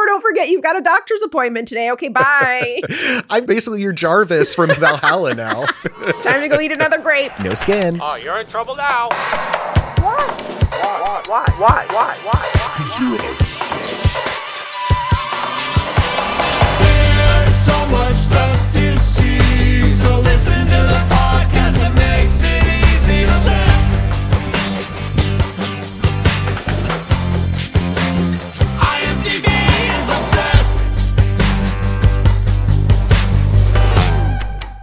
Thor, don't forget you've got a doctor's appointment today. Okay, bye. I'm basically your Jarvis from Valhalla now. Time to go eat another grape. No skin. Oh, you're in trouble now. What? Why? Why? Why? Why? Why? There's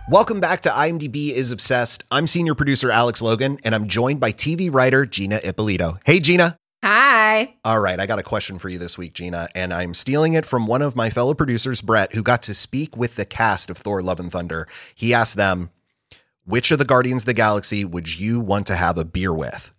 Welcome back to IMDb is Obsessed. I'm senior producer Alex Logan, and I'm joined by TV writer Gina Ippolito. Hey, Gina. Hi. All right, I got a question for you this week, Gina, and I'm stealing it from one of my fellow producers, Brett, who got to speak with the cast of Thor Love and Thunder. He asked them, which of the Guardians of the Galaxy would you want to have a beer with?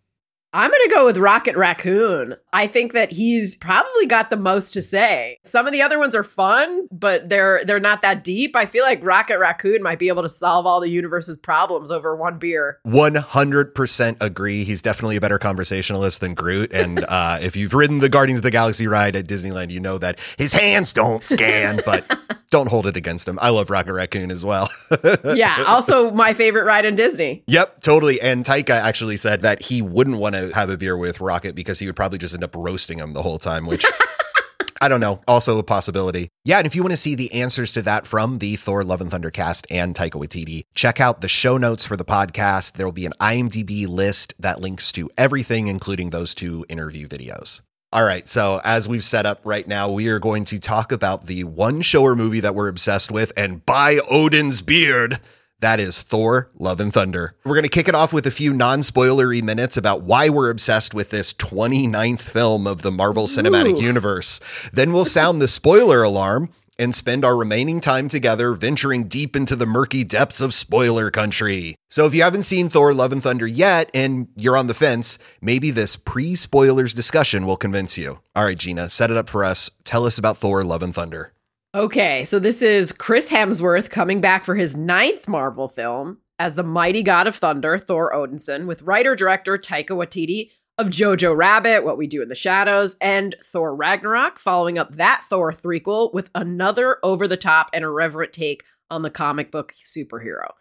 I'm going to go with Rocket Raccoon. I think that he's probably got the most to say. Some of the other ones are fun, but they're they're not that deep. I feel like Rocket Raccoon might be able to solve all the universe's problems over one beer. 100% agree. He's definitely a better conversationalist than Groot. And uh, if you've ridden the Guardians of the Galaxy ride at Disneyland, you know that his hands don't scan, but don't hold it against him. I love Rocket Raccoon as well. Yeah, also my favorite ride in Disney. Yep, totally. And Taika actually said that he wouldn't want to have a beer with Rocket because he would probably just end up roasting him the whole time, which I don't know, also a possibility. Yeah, and if you want to see the answers to that from the Thor Love and Thunder cast and Taika Waititi, check out the show notes for the podcast. There will be an IMDb list that links to everything, including those two interview videos. All right, so as we've set up right now, we are going to talk about the one show or movie that we're obsessed with, and by Odin's beard, that is Thor Love and Thunder. We're going to kick it off with a few non spoilery minutes about why we're obsessed with this 29th film of the Marvel Cinematic Ooh. Universe. Then we'll sound the spoiler alarm and spend our remaining time together venturing deep into the murky depths of spoiler country. So if you haven't seen Thor Love and Thunder yet and you're on the fence, maybe this pre spoilers discussion will convince you. All right, Gina, set it up for us. Tell us about Thor Love and Thunder. Okay, so this is Chris Hemsworth coming back for his ninth Marvel film as the mighty god of thunder, Thor Odinson, with writer director Taika Waititi of Jojo Rabbit, What We Do in the Shadows, and Thor Ragnarok, following up that Thor threequel with another over the top and irreverent take on the comic book superhero.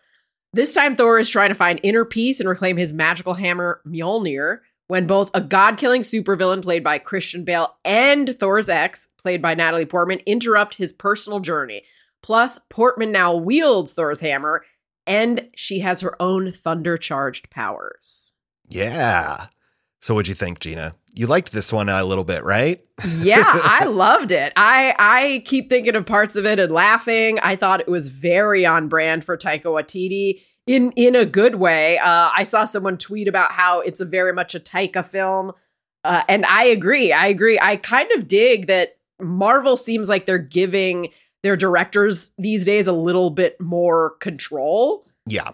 This time, Thor is trying to find inner peace and reclaim his magical hammer, Mjolnir, when both a god killing supervillain played by Christian Bale and Thor's ex, played by Natalie Portman, interrupt his personal journey. Plus, Portman now wields Thor's hammer, and she has her own thunder charged powers. Yeah. So what'd you think, Gina? You liked this one a little bit, right? yeah, I loved it. I I keep thinking of parts of it and laughing. I thought it was very on brand for Taika Waititi in in a good way. Uh, I saw someone tweet about how it's a very much a Taika film, uh, and I agree. I agree. I kind of dig that Marvel seems like they're giving their directors these days a little bit more control Yeah.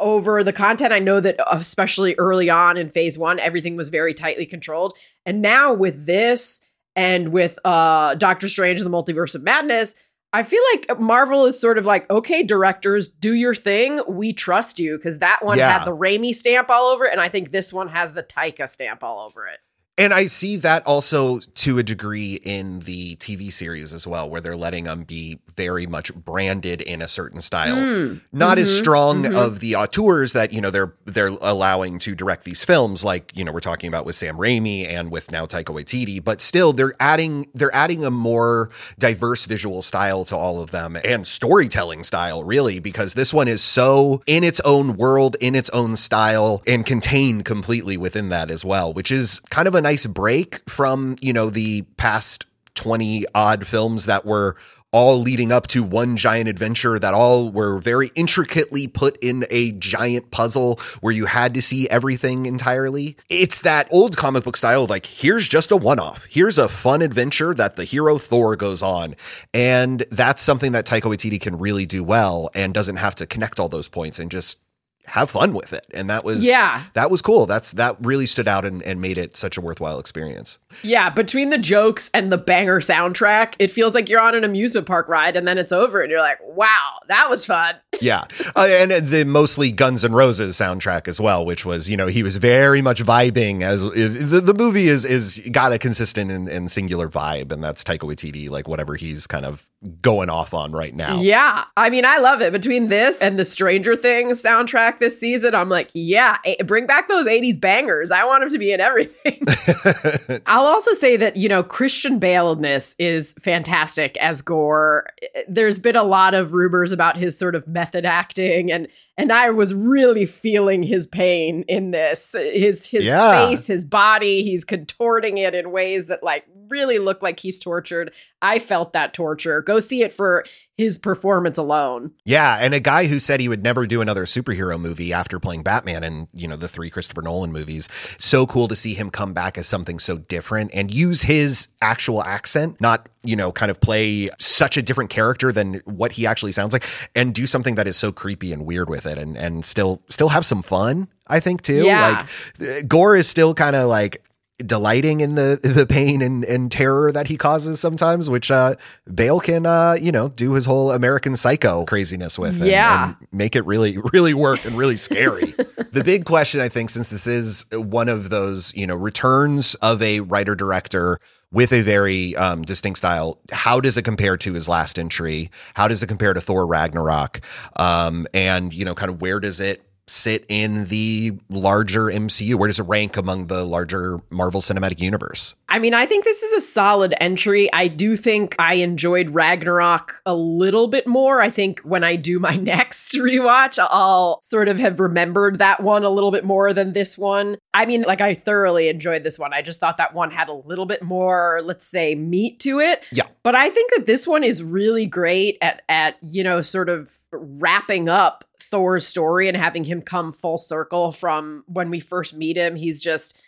Over the content. I know that especially early on in phase one, everything was very tightly controlled. And now with this and with uh Doctor Strange and the Multiverse of Madness, I feel like Marvel is sort of like, okay, directors, do your thing. We trust you. Because that one Yeah. had the Raimi stamp all over it, and I think this one has the Taika stamp all over it. And I see that also to a degree in the TV series as well, where they're letting them be very much branded in a certain style. Mm. Not as Mhm, strong mhm. of the auteurs that, you know, they're they're allowing to direct these films, like, you know, we're talking about with Sam Raimi and with now Taika Waititi, but still they're adding they're adding a more diverse visual style to all of them and storytelling style, really, because this one is so in its own world, in its own style, and contained completely within that as well, which is kind of a nice break from, you know, the past 20 odd films that were all leading up to one giant adventure that all were very intricately put in a giant puzzle where you had to see everything entirely. It's that old comic book style of like, here's just a one off. Here's a fun adventure that the hero Thor goes on. And that's something that Taika Waititi can really do well and doesn't have to connect all those points and just have fun with it. And that was Yeah. that was cool. That's that really stood out and, and made it such a worthwhile experience. Yeah, between the jokes and the banger soundtrack, it feels like you're on an amusement park ride and then it's over and you're like, wow, that was fun. Yeah. Uh, and the mostly Guns N' Roses soundtrack as well, which was, you know, he was very much vibing as the, the movie is is got a consistent and, and singular vibe. And that's Taika Waititi, like whatever he's kind of going off on right now. Yeah. I mean, I love it. Between this and the Stranger Things soundtrack this season, I'm like, yeah, bring back those 80s bangers. I want him to be in everything. I'll also say that, you know, Christian Bale-ness is fantastic as Gorr. There's been a lot of rumors about his sort of method acting and and I was really feeling his pain in this. His his Yeah. face, his body, he's contorting it in ways that like really look like he's tortured. I felt that torture. Go see it for his performance alone. Yeah, and a guy who said he would never do another superhero movie after playing Batman and, you know, the three Christopher Nolan movies. So cool to see him come back as something so different and use his actual accent, not, you know, kind of play such a different character than what he actually sounds like and do something that is so creepy and weird with it and and still still have some fun, I think too. Yeah. Like uh, Gorr is still kind of like delighting in the the pain and, and terror that he causes sometimes, which uh Bale can uh, you know, do his whole American psycho craziness with and, Yeah. and make it really, really work and really scary. the big question, I think, since this is one of those, you know, returns of a writer director with a very um, distinct style, how does it compare to his last entry? How does it compare to Thor Ragnarok? Um, and, you know, kind of where does it sit in the larger MCU? Where does it rank among the larger Marvel Cinematic Universe? I mean, I think this is a solid entry. I do think I enjoyed Ragnarok a little bit more. I think when I do my next rewatch, I'll sort of have remembered that one a little bit more than this one. I mean, like, I thoroughly enjoyed this one. I just thought that one had a little bit more, let's say, meat to it. Yeah. But I think that this one is really great at, at you know, sort of wrapping up Thor's story and having him come full circle from when we first meet him. He's just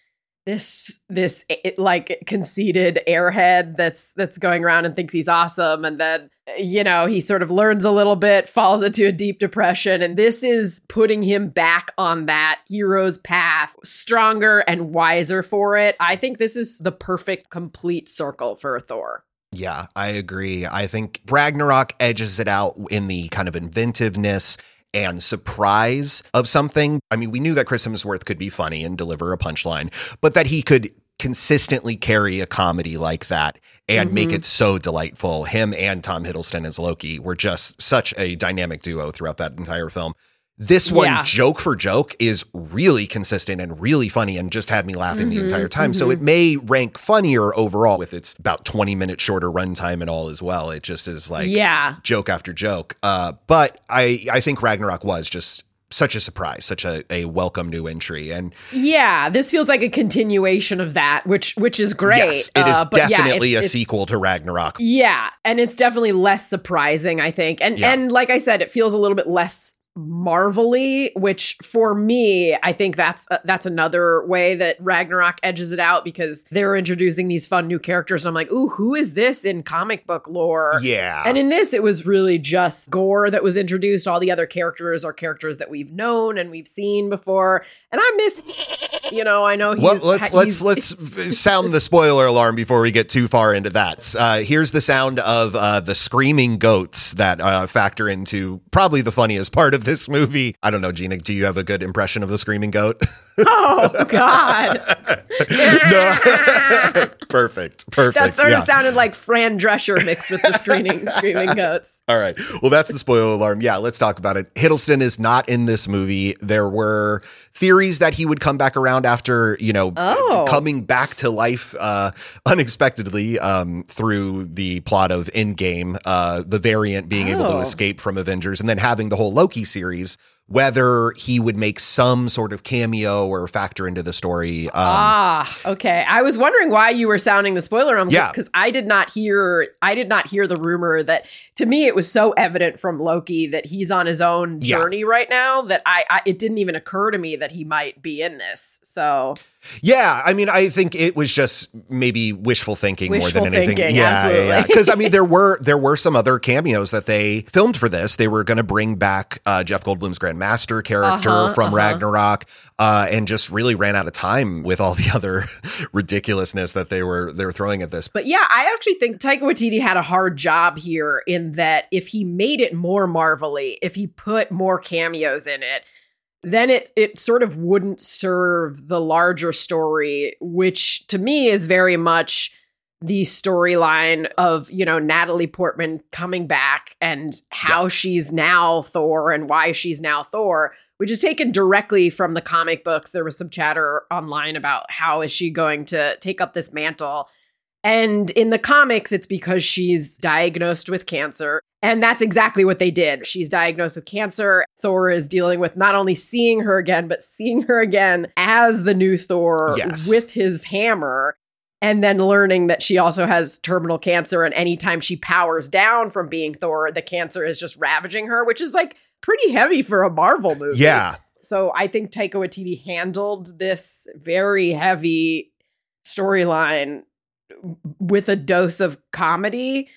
this this it, like conceited airhead that's that's going around and thinks he's awesome and then you know he sort of learns a little bit falls into a deep depression and this is putting him back on that hero's path stronger and wiser for it i think this is the perfect complete circle for thor Yeah, I agree. I think Ragnarok edges it out in the kind of inventiveness and surprise of something. I mean, we knew that Chris Hemsworth could be funny and deliver a punchline, but that he could consistently carry a comedy like that and make Mhm. it so delightful. Him and Tom Hiddleston as Loki were just such a dynamic duo throughout that entire film. This one, Yeah. joke for joke, is really consistent and really funny and just had me laughing the Mhm, entire time. So mhm. it may rank funnier overall with its about 20 minutes shorter runtime and all as well. It just is like yeah joke after joke. Uh, but I, I think Ragnarok was just such a surprise, such a, a welcome new entry. And yeah this feels like a continuation of that which which is great yes, it is Uh, but yeah, definitely it's- a it's- sequel to Ragnarok. Yeah, and it's definitely less surprising, I think. And Yeah. and like I said, it feels a little bit less marvelly, which for me, I think that's uh, that's another way that Ragnarok edges it out because they're introducing these fun new characters and I'm like, "Ooh, who is this in comic book lore?" Yeah. And in this, it was really just Gorr that was introduced. All the other characters are characters that we've known and we've seen before. And I miss, you know, I know he's. well, let's let's let's sound the spoiler alarm before we get too far into that. Uh, here's the sound of uh, the screaming goats that uh, factor into probably the funniest part of this movie. I don't know, Gina. Do you have a good impression of the screaming goat? Oh God, no. perfect. Perfect. that sort yeah. of sounded like Fran Drescher mixed with the screaming screaming goats. All right. Well, that's the spoiler alarm. Yeah, let's talk about it. Hiddleston is not in this movie. There were theories that he would come back around after, you know, Oh. coming back to life uh, unexpectedly um, through the plot of Endgame, uh, the variant being able to Oh. escape from Avengers, and then having the whole Loki series. Whether he would make some sort of cameo or factor into the story. Um, ah, okay. I was wondering why you were sounding the spoiler alarm Yeah. because I did not hear I did not hear the rumor that to me it was so evident from Loki that he's on his own Yeah. journey right now that I, I it didn't even occur to me that he might be in this. So Yeah, I mean, I think it was just maybe wishful thinking more than anything. thinking, yeah, absolutely. yeah. Because I mean, there were there were some other cameos that they filmed for this. They were going to bring back uh, Jeff Goldblum's Grandmaster character Uh-huh, from uh-huh. Ragnarok, uh, and just really ran out of time with all the other ridiculousness that they were they were throwing at this. But yeah, I actually think Taika Waititi had a hard job here in that if he made it more marvelly, if he put more cameos in it, then it it sort of wouldn't serve the larger story, which to me is very much the storyline of, you know, Natalie Portman coming back and how she's now Thor and why she's now Thor, which is taken directly from the comic books. There was some chatter online about how is she going to take up this mantle. And in the comics, it's because she's diagnosed with cancer. And that's exactly what they did. She's diagnosed with cancer. Thor is dealing with not only seeing her again, but seeing her again as the new Thor Yes. with his hammer. And then learning that she also has terminal cancer. And anytime she powers down from being Thor, the cancer is just ravaging her, which is like pretty heavy for a Marvel movie. Yeah, So I think Taika Waititi handled this very heavy storyline with a dose of comedy.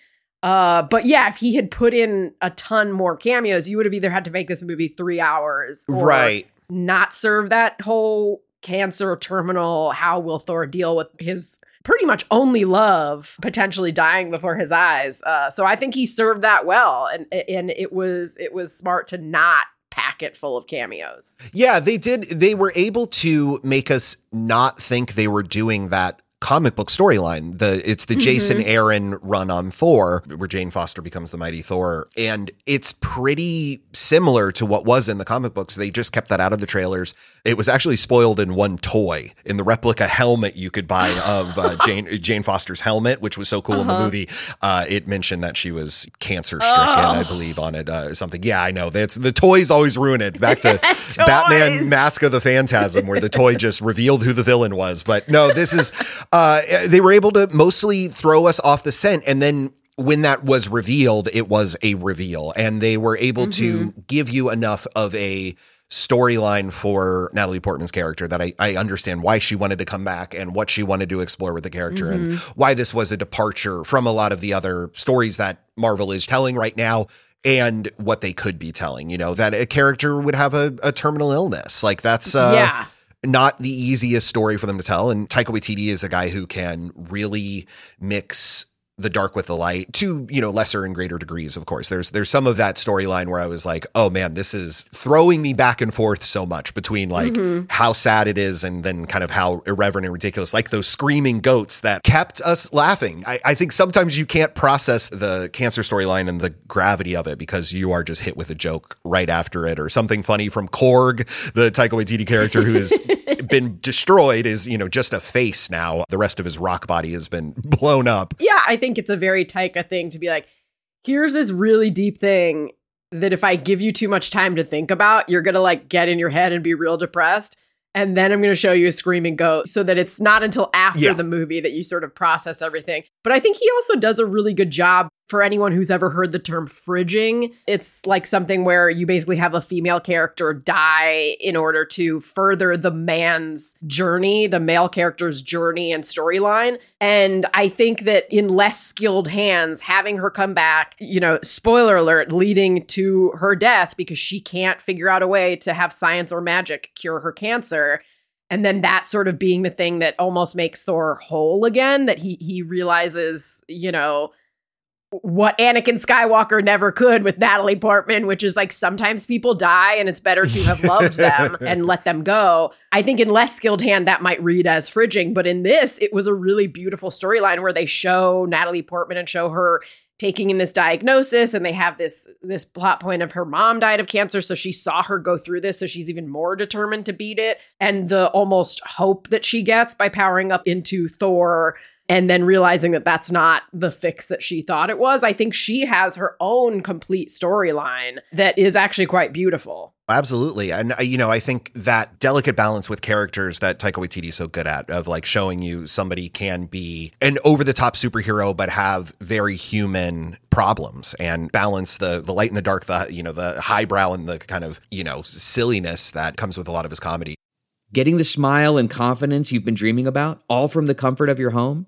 Uh, but yeah, if he had put in a ton more cameos, you would have either had to make this movie three hours, or right. Not serve that whole cancer terminal. How will Thor deal with his pretty much only love potentially dying before his eyes? Uh, so I think he served that well, and and it was it was smart to not pack it full of cameos. Yeah, they did. They were able to make us not think they were doing that comic book storyline. The it's the Jason Aaron run on Thor, where Jane Foster becomes the mighty Thor, and it's pretty similar to what was in the comic books. They just kept that out of the trailers. It was actually spoiled in one toy, in the replica helmet you could buy of uh, Jane Jane Foster's helmet, which was so cool in the movie. Uh, it mentioned that she was cancer stricken, I believe, on it. Uh, something. Yeah, I know. That's the toys always ruin it. Back to Batman Mask of the Phantasm, where the toy just revealed who the villain was. But no, this is uh, they were able to mostly throw us off the scent, and then when that was revealed, it was a reveal, and they were able to give you enough of a storyline for Natalie Portman's character that I, I understand why she wanted to come back and what she wanted to explore with the character and why this was a departure from a lot of the other stories that Marvel is telling right now and what they could be telling, you know, that a character would have a, a terminal illness. Like that's uh yeah. Not the easiest story for them to tell. And Taika Waititi is a guy who can really mix the dark with the light to you know lesser and greater degrees of course. There's there's some of that storyline where i was like oh man this is throwing me back and forth so much between like mm-hmm. how sad it is and then kind of how irreverent and ridiculous like those screaming goats that kept us laughing. I, I think sometimes you can't process the cancer storyline and the gravity of it because you are just hit with a joke right after it or something funny from korg the taika waititi character who has been destroyed is you know just a face now the rest of his rock body has been blown up yeah, I think it's a very Taika thing to be like, here's this really deep thing that if I give you too much time to think about, you're gonna like get in your head and be real depressed. And then I'm gonna show you a screaming goat so that it's not until after Yeah. the movie that you sort of process everything. But I think he also does a really good job for anyone who's ever heard the term fridging. It's like something where you basically have a female character die in order to further the man's journey, the male character's journey and storyline. And I think that in less skilled hands, having her come back, you know, spoiler alert, leading to her death because she can't figure out a way to have science or magic cure her cancer. And then that sort of being the thing that almost makes Thor whole again, that he he realizes, you know, what Anakin Skywalker never could with Natalie Portman, which is like sometimes people die and it's better to have loved them and let them go. I think in less skilled hand that might read as fridging, but in this it was a really beautiful storyline where they show Natalie Portman and show her taking in this diagnosis and they have this this plot point of her mom died of cancer so she saw her go through this so she's even more determined to beat it and the almost hope that she gets by powering up into Thor and then realizing that that's not the fix that she thought it was. I think she has her own complete storyline that is actually quite beautiful. Absolutely. And, uh, you know, I think that delicate balance with characters that Taika Waititi is so good at, of like showing you somebody can be an over the top superhero, but have very human problems and balance the, the light and the dark, the, you know, the highbrow and the kind of, you know, silliness that comes with a lot of his comedy. Getting the smile and confidence you've been dreaming about, all from the comfort of your home,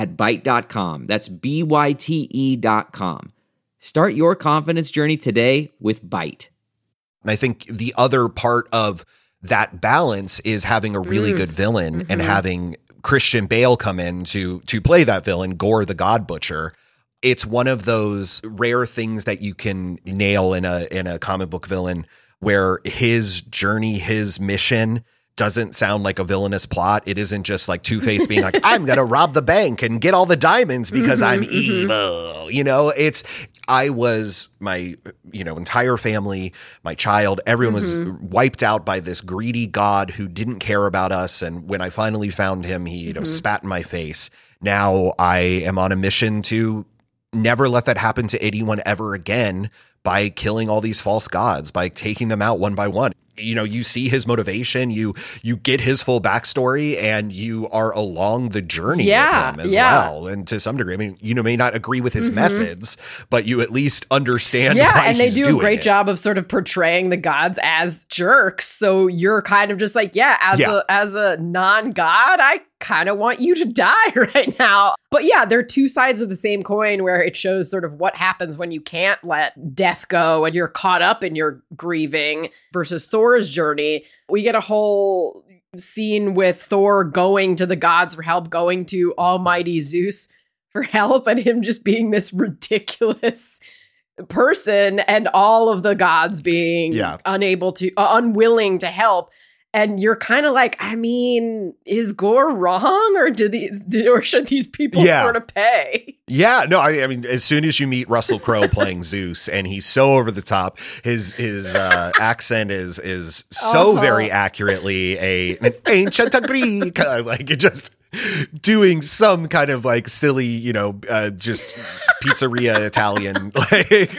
at Byte.com. That's B-Y-T-E E dot com. Start your confidence journey today with Byte. And I think the other part of that balance is having a really mm-hmm. good villain and mm-hmm. having Christian Bale come in to to play that villain, Gorr the God Butcher. It's one of those rare things that you can nail in a in a comic book villain where his journey, his mission doesn't sound like a villainous plot. It isn't just like Two Face being like, "I'm gonna rob the bank and get all the diamonds because I'm mm-hmm, mm-hmm. evil." You know, it's. I was my you know entire family, my child, everyone was mm-hmm. wiped out by this greedy god who didn't care about us. And when I finally found him, he you know spat in my face. Now I am on a mission to never let that happen to anyone ever again by killing all these false gods by taking them out one by one you know you see his motivation you you get his full backstory and you are along the journey Yeah, with him as yeah. well and to some degree i mean you know may not agree with his methods but you at least understand Mm-hmm. yeah why and they he's do a great it. job of sort of portraying the gods as jerks so you're kind of just like yeah as Yeah. a as a non-god i kind of want you to die right now but yeah they're two sides of the same coin where it shows sort of what happens when you can't let death go and you're caught up in your grieving versus thor's journey we get a whole scene with thor going to the gods for help going to almighty zeus for help and him just being this ridiculous person and all of the gods being Yeah. unable to uh, unwilling to help and you're kind of like i mean is gorr wrong or did the or should these people Yeah. sort of pay Yeah, no, I, I mean, as soon as you meet Russell Crowe playing Zeus, and he's so over the top, his his uh, accent is is so Uh-huh. very accurately a an ancient Greek, like it just doing some kind of like silly, you know, uh, just pizzeria Italian like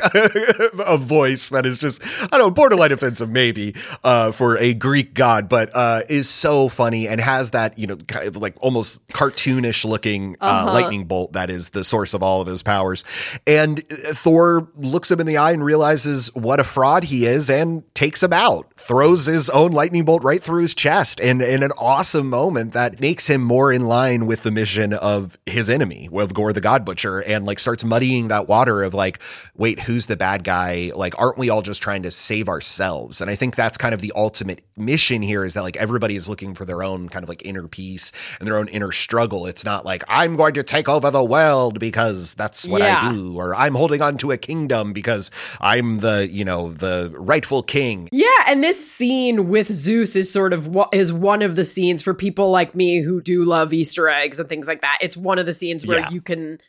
a voice that is just I don't know, borderline offensive maybe uh, for a Greek god, but uh, is so funny and has that you know kind of like almost cartoonish looking uh, Uh-huh. lightning bolt that is the source of all of his powers. And uh, Thor looks him in the eye and realizes what a fraud he is and takes him out, throws his own lightning bolt right through his chest and in an awesome moment that makes him more in line with the mission of his enemy, with Gorr the God Butcher, and like starts muddying that water of like, wait, who's the bad guy? Like, aren't we all just trying to save ourselves? And I think that's kind of the ultimate mission here is that like everybody is looking for their own kind of like inner peace and their own inner struggle. It's not like I'm going to take over the world because that's what Yeah. I do, or I'm holding on to a kingdom because I'm the, you know, the rightful king. yeah and this scene with zeus is sort of what is one of the scenes for people like me who do love easter eggs and things like that it's one of the scenes where Yeah. you can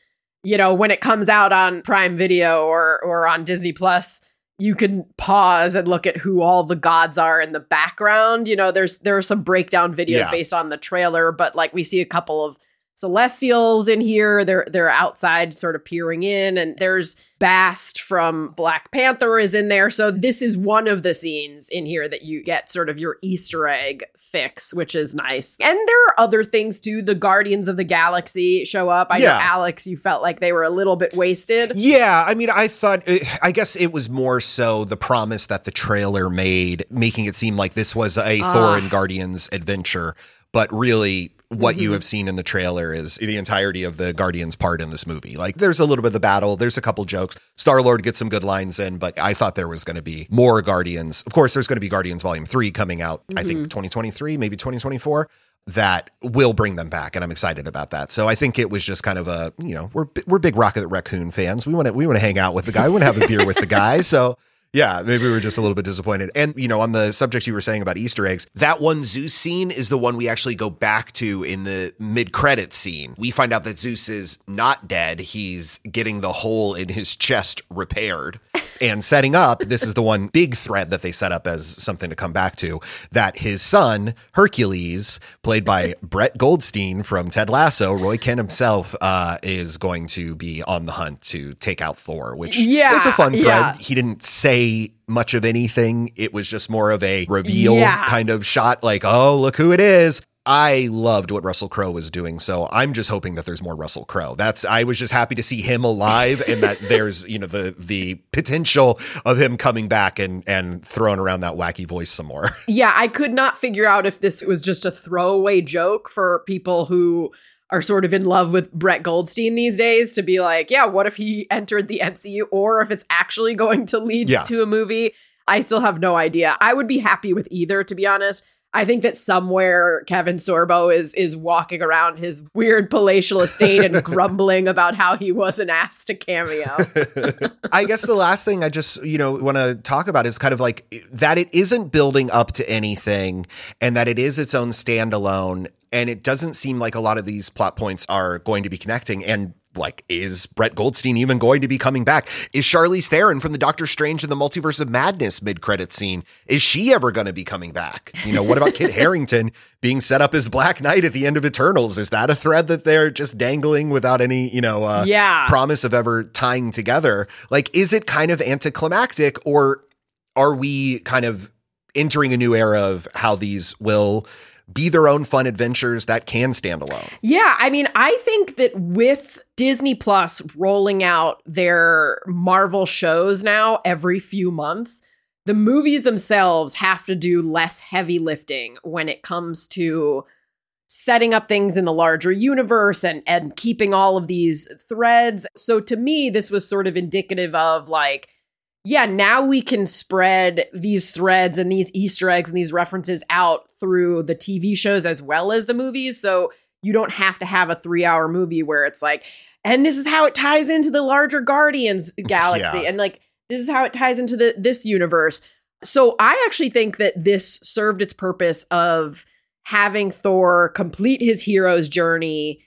you know when it comes out on prime video or or on disney plus you can pause and look at who all the gods are in the background you know there's there are some breakdown videos Yeah. based on the trailer but like we see a couple of celestials in here. They're they're outside sort of peering in and there's bast from black panther is in there. So this is one of the scenes in here that you get sort of your easter egg fix which is nice. And there are other things too. The guardians of the galaxy show up. I know Yeah. alex you felt like they were a little bit wasted. Yeah, I mean, I thought, eh, I guess it was more so the promise that the trailer made, making it seem like this was a ah. Thor and Guardians adventure. But really, what you mm-hmm. have seen in the trailer is the entirety of the Guardians part in this movie. Like, there's a little bit of the battle, there's a couple jokes. Star Lord gets some good lines in, but I thought there was going to be more Guardians. Of course, there's going to be Guardians Volume 3 coming out, I think mm-hmm. 2023, maybe 2024 that will bring them back and I'm excited about that. So I think it was just kind of a, you know, we're we're big Rocket Raccoon fans. We want to we want to hang out with the guy. We want to have a beer with the guy. So yeah, maybe we were just a little bit disappointed. And you know, on the subject you were saying about Easter eggs, that one Zeus scene is the one we actually go back to in the mid-credit scene. We find out that Zeus is not dead. He's getting the hole in his chest repaired. and setting up this is the one big thread that they set up as something to come back to that his son Hercules, played by Brett Goldstein from Ted Lasso, Roy Kent himself, uh, is going to be on the hunt to take out Thor, which Yeah, is a fun thread. yeah. He didn't say much of anything. It was just more of a reveal Yeah. kind of shot, like, oh, look who it is. I loved what Russell Crowe was doing, so I'm just hoping that there's more Russell Crowe. That's I was just happy to see him alive and that there's, you know, the the potential of him coming back and and throwing around that wacky voice some more. Yeah, I could not figure out if this was just a throwaway joke for people who are sort of in love with Brett Goldstein these days to be like, yeah, what if he entered the MCU or if it's actually going to lead Yeah. to a movie? I still have no idea. I would be happy with either to be honest. I think that somewhere Kevin Sorbo is is walking around his weird palatial estate and grumbling about how he wasn't asked to cameo. I guess the last thing I just, you know, want to talk about is kind of like that it isn't building up to anything and that it is its own standalone. And it doesn't seem like a lot of these plot points are going to be connecting. And like, is Brett Goldstein even going to be coming back? Is Charlize Theron from the Doctor Strange and the Multiverse of Madness mid credit scene? Is she ever going to be coming back? You know, what about Kit Harington being set up as Black Knight at the end of Eternals? Is that a thread that they're just dangling without any, you know, uh, Yeah. promise of ever tying together. Like, is it kind of anticlimactic or are we kind of entering a new era of how these will be their own fun adventures that can stand alone? Yeah, I mean, I think that with Disney Plus rolling out their Marvel shows now every few months, the movies themselves have to do less heavy lifting when it comes to setting up things in the larger universe and and keeping all of these threads. So to me, this was sort of indicative of like yeah, now we can spread these threads and these Easter eggs and these references out through the TV shows as well as the movies. So you don't have to have a three hour movie where it's like, and this is how it ties into the larger Guardians galaxy. Yeah. And like, this is how it ties into the this universe. So I actually think that this served its purpose of having Thor complete his hero's journey,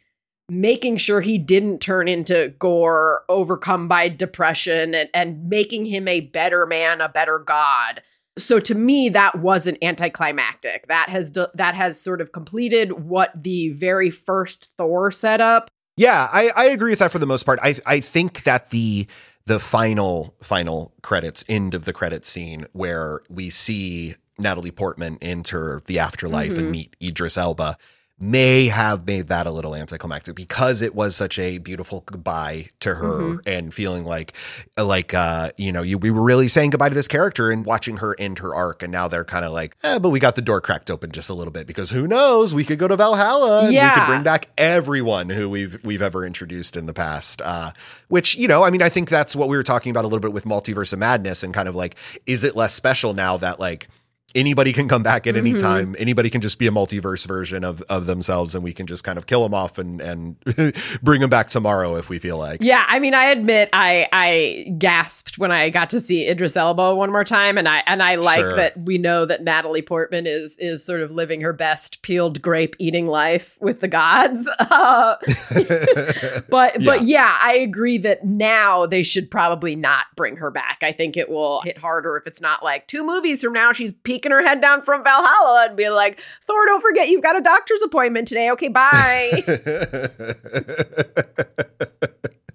making sure he didn't turn into Gorr, overcome by depression, and, and making him a better man, a better god. So to me, that wasn't anticlimactic. That has that has sort of completed what the very first Thor set up. Yeah, I, I agree with that for the most part. I I think that the the final final credits end of the credit scene where we see Natalie Portman enter the afterlife and mm-hmm. meet Idris Elba may have made that a little anticlimactic because it was such a beautiful goodbye to her and feeling like like uh you know you we were really saying goodbye to this character and watching her end her arc. And now they're kind of like eh, but we got the door cracked open just a little bit because who knows? We could go to Valhalla and we could bring back everyone who we've we've ever introduced in the past. Uh which you know I mean I think that's what we were talking about a little bit with multiverse of madness and kind of like is it less special now that like anybody can come back at any Mm-hmm. time. Anybody can just be a multiverse version of, of themselves, and we can just kind of kill them off and and bring them back tomorrow if we feel like. Yeah, I mean, I admit I I gasped when I got to see Idris Elba one more time, and I and I like Sure. that we know that Natalie Portman is is sort of living her best peeled grape eating life with the gods. Uh, but but yeah, I agree that now they should probably not bring her back. I think it will hit harder if it's not like two movies from now she's peeking her head down from Valhalla and being like, Thor, don't forget you've got a doctor's appointment today. Okay, bye.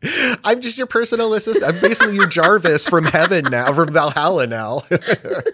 I'm just your personal assistant. I'm basically your Jarvis from heaven now, from Valhalla now.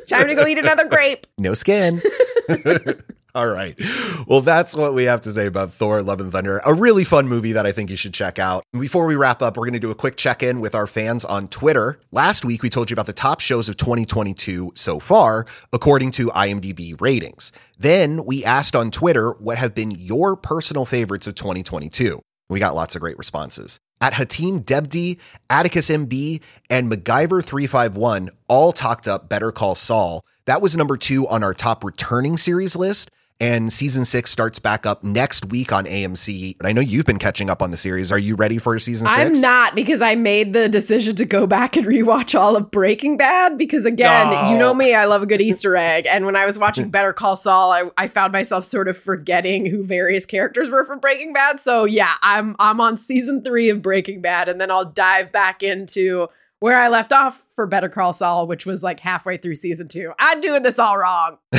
Time to go eat another grape. no skin. All right. Well, that's what we have to say about Thor Love and Thunder. A really fun movie that I think you should check out. Before we wrap up, we're going to do a quick check in with our fans on Twitter. Last week, we told you about the top shows of 2022 so far, according to IMDb ratings. Then we asked on Twitter what have been your personal favorites of 2022. We got lots of great responses. At Hatim Debdi, Atticus MB, and MacGyver351 all talked up Better Call Saul. That was number two on our top returning series list. And season six starts back up next week on AMC. And I know you've been catching up on the series. Are you ready for season 6 I'm not because I made the decision to go back and rewatch all of Breaking Bad because again, No. you know me, I love a good Easter egg. And when I was watching Better Call Saul, I, I found myself sort of forgetting who various characters were from Breaking Bad. So yeah, I'm I'm on season three of Breaking Bad, and then I'll dive back into where I left off for Better Call Saul, which was like halfway through season two. I'm doing this all wrong.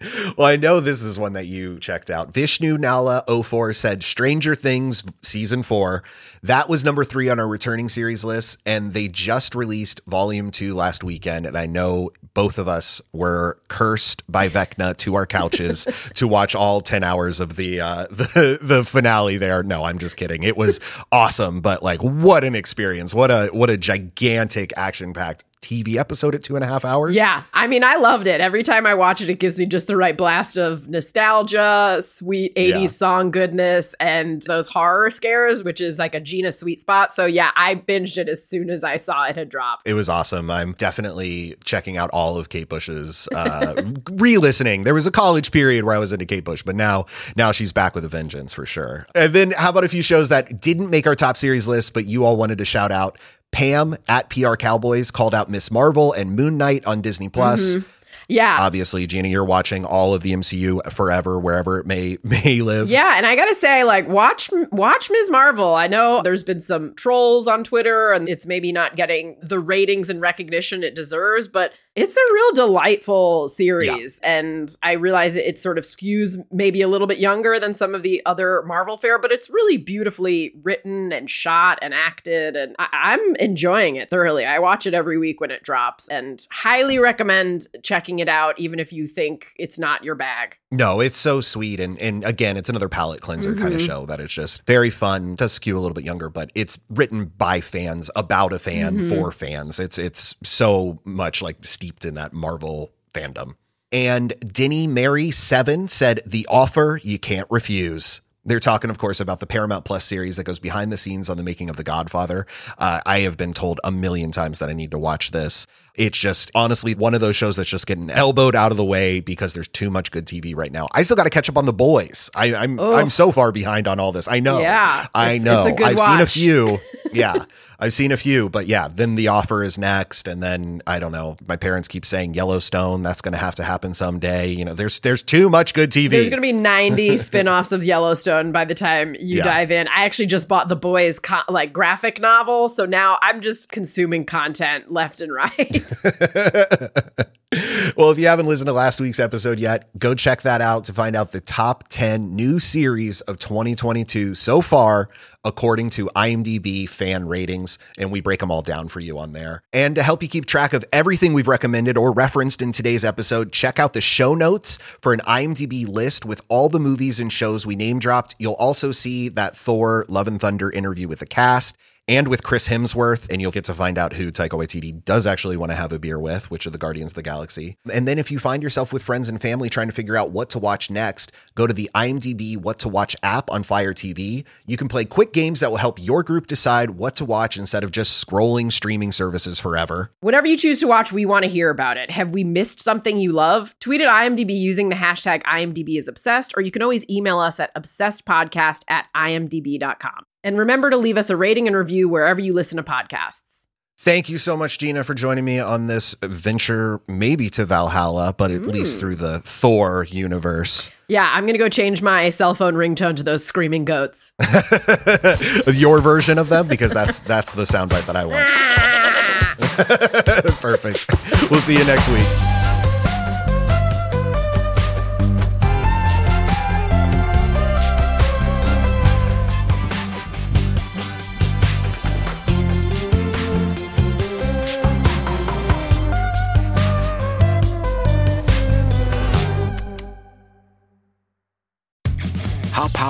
well, I know this is one that you checked out. Vishnu Nala 04 said Stranger Things season four. That was number three on our returning series list, and they just released volume two last weekend. And I know both of us were cursed by Vecna to our couches to watch all 10 hours of the uh the, the finale there. No, I'm just kidding. It was awesome, but like what an experience. What a what a gigantic action-packed TV episode at two and a half hours. Yeah, I mean, I loved it. Every time I watch it, it gives me just the right blast of nostalgia, sweet 80s Yeah. song goodness, and those horror scares, which is like a Gina sweet spot. So, yeah, I binged it as soon as I saw it had dropped. It was awesome. I'm definitely checking out all of Kate Bush's uh, re-listening. There was a college period where I was into Kate Bush, but now now she's back with a vengeance for sure. And then how about a few shows that didn't make our top series list, but you all wanted to shout out? Pam at PR Cowboys called out Ms. Marvel and Moon Knight on Disney Plus. Mm-hmm. Yeah. Obviously, Gina, you're watching all of the MCU forever, wherever it may may live. Yeah, and I gotta say, like, watch watch Ms. Marvel. I know there's been some trolls on Twitter, and it's maybe not getting the ratings and recognition it deserves, but it's a real delightful series. And I realize it, it sort of skews maybe a little bit younger than some of the other Marvel fare, but it's really beautifully written and shot and acted, and I- I'm enjoying it thoroughly. I watch it every week when it drops, and highly recommend checking it out, even if you think it's not your bag. No, it's so sweet. And and again, it's another palate cleanser kind of show that it's just very fun. It does skew a little bit younger, but it's written by fans, about a fan, Mhm. for fans. It's it's so much like steeped in that Marvel fandom. And Denny Mary Seven said, The offer you can't refuse. They're talking, of course, about the Paramount Plus series that goes behind the scenes on the making of The Godfather. Uh, I have been told a million times that I need to watch this. It's just honestly one of those shows that's just getting elbowed out of the way because there's too much good TV right now. I still got to catch up on The Boys. I, I'm Ugh. I'm so far behind on all this. I know. Yeah, I know. it's a good I've seen a few. Yeah. I've seen a few, but yeah, then the offer is next, and then I don't know. My parents keep saying Yellowstone. That's going to have to happen someday. You know, there's there's too much good TV. There's going to be 90 spin-offs of Yellowstone by the time you Yeah. dive in. I actually just bought the boys co- like graphic novel, so now I'm just consuming content left and right. well, if you haven't listened to last week's episode yet, go check that out to find out the top 10 new series of 2022 so far, according to IMDb fan ratings. And we break them all down for you on there. And to help you keep track of everything we've recommended or referenced in today's episode, check out the show notes for an IMDb list with all the movies and shows we name dropped. You'll also see that Thor Love and Thunder interview with the cast and with Chris Hemsworth, and you'll get to find out who Taika Waititi does actually want to have a beer with, which are the Guardians of the Galaxy. And then if you find yourself with friends and family trying to figure out what to watch next, go to the IMDb What to Watch app on Fire TV. You can play quick games that will help your group decide what to watch instead of just scrolling streaming services forever. Whatever you choose to watch, we want to hear about it. Have we missed something you love? Tweet at IMDb using the hashtag IMDb is obsessed, or you can always email us at obsessedpodcast at imdb.com. And remember to leave us a rating and review wherever you listen to podcasts. Thank you so much, Gina, for joining me on this venture, maybe to Valhalla, but at least mm. through the Thor universe. Yeah, I'm going to go change my cell phone ringtone to those screaming goats. Your version of them, because that's that's the soundbite that I want. Perfect. We'll see you next week.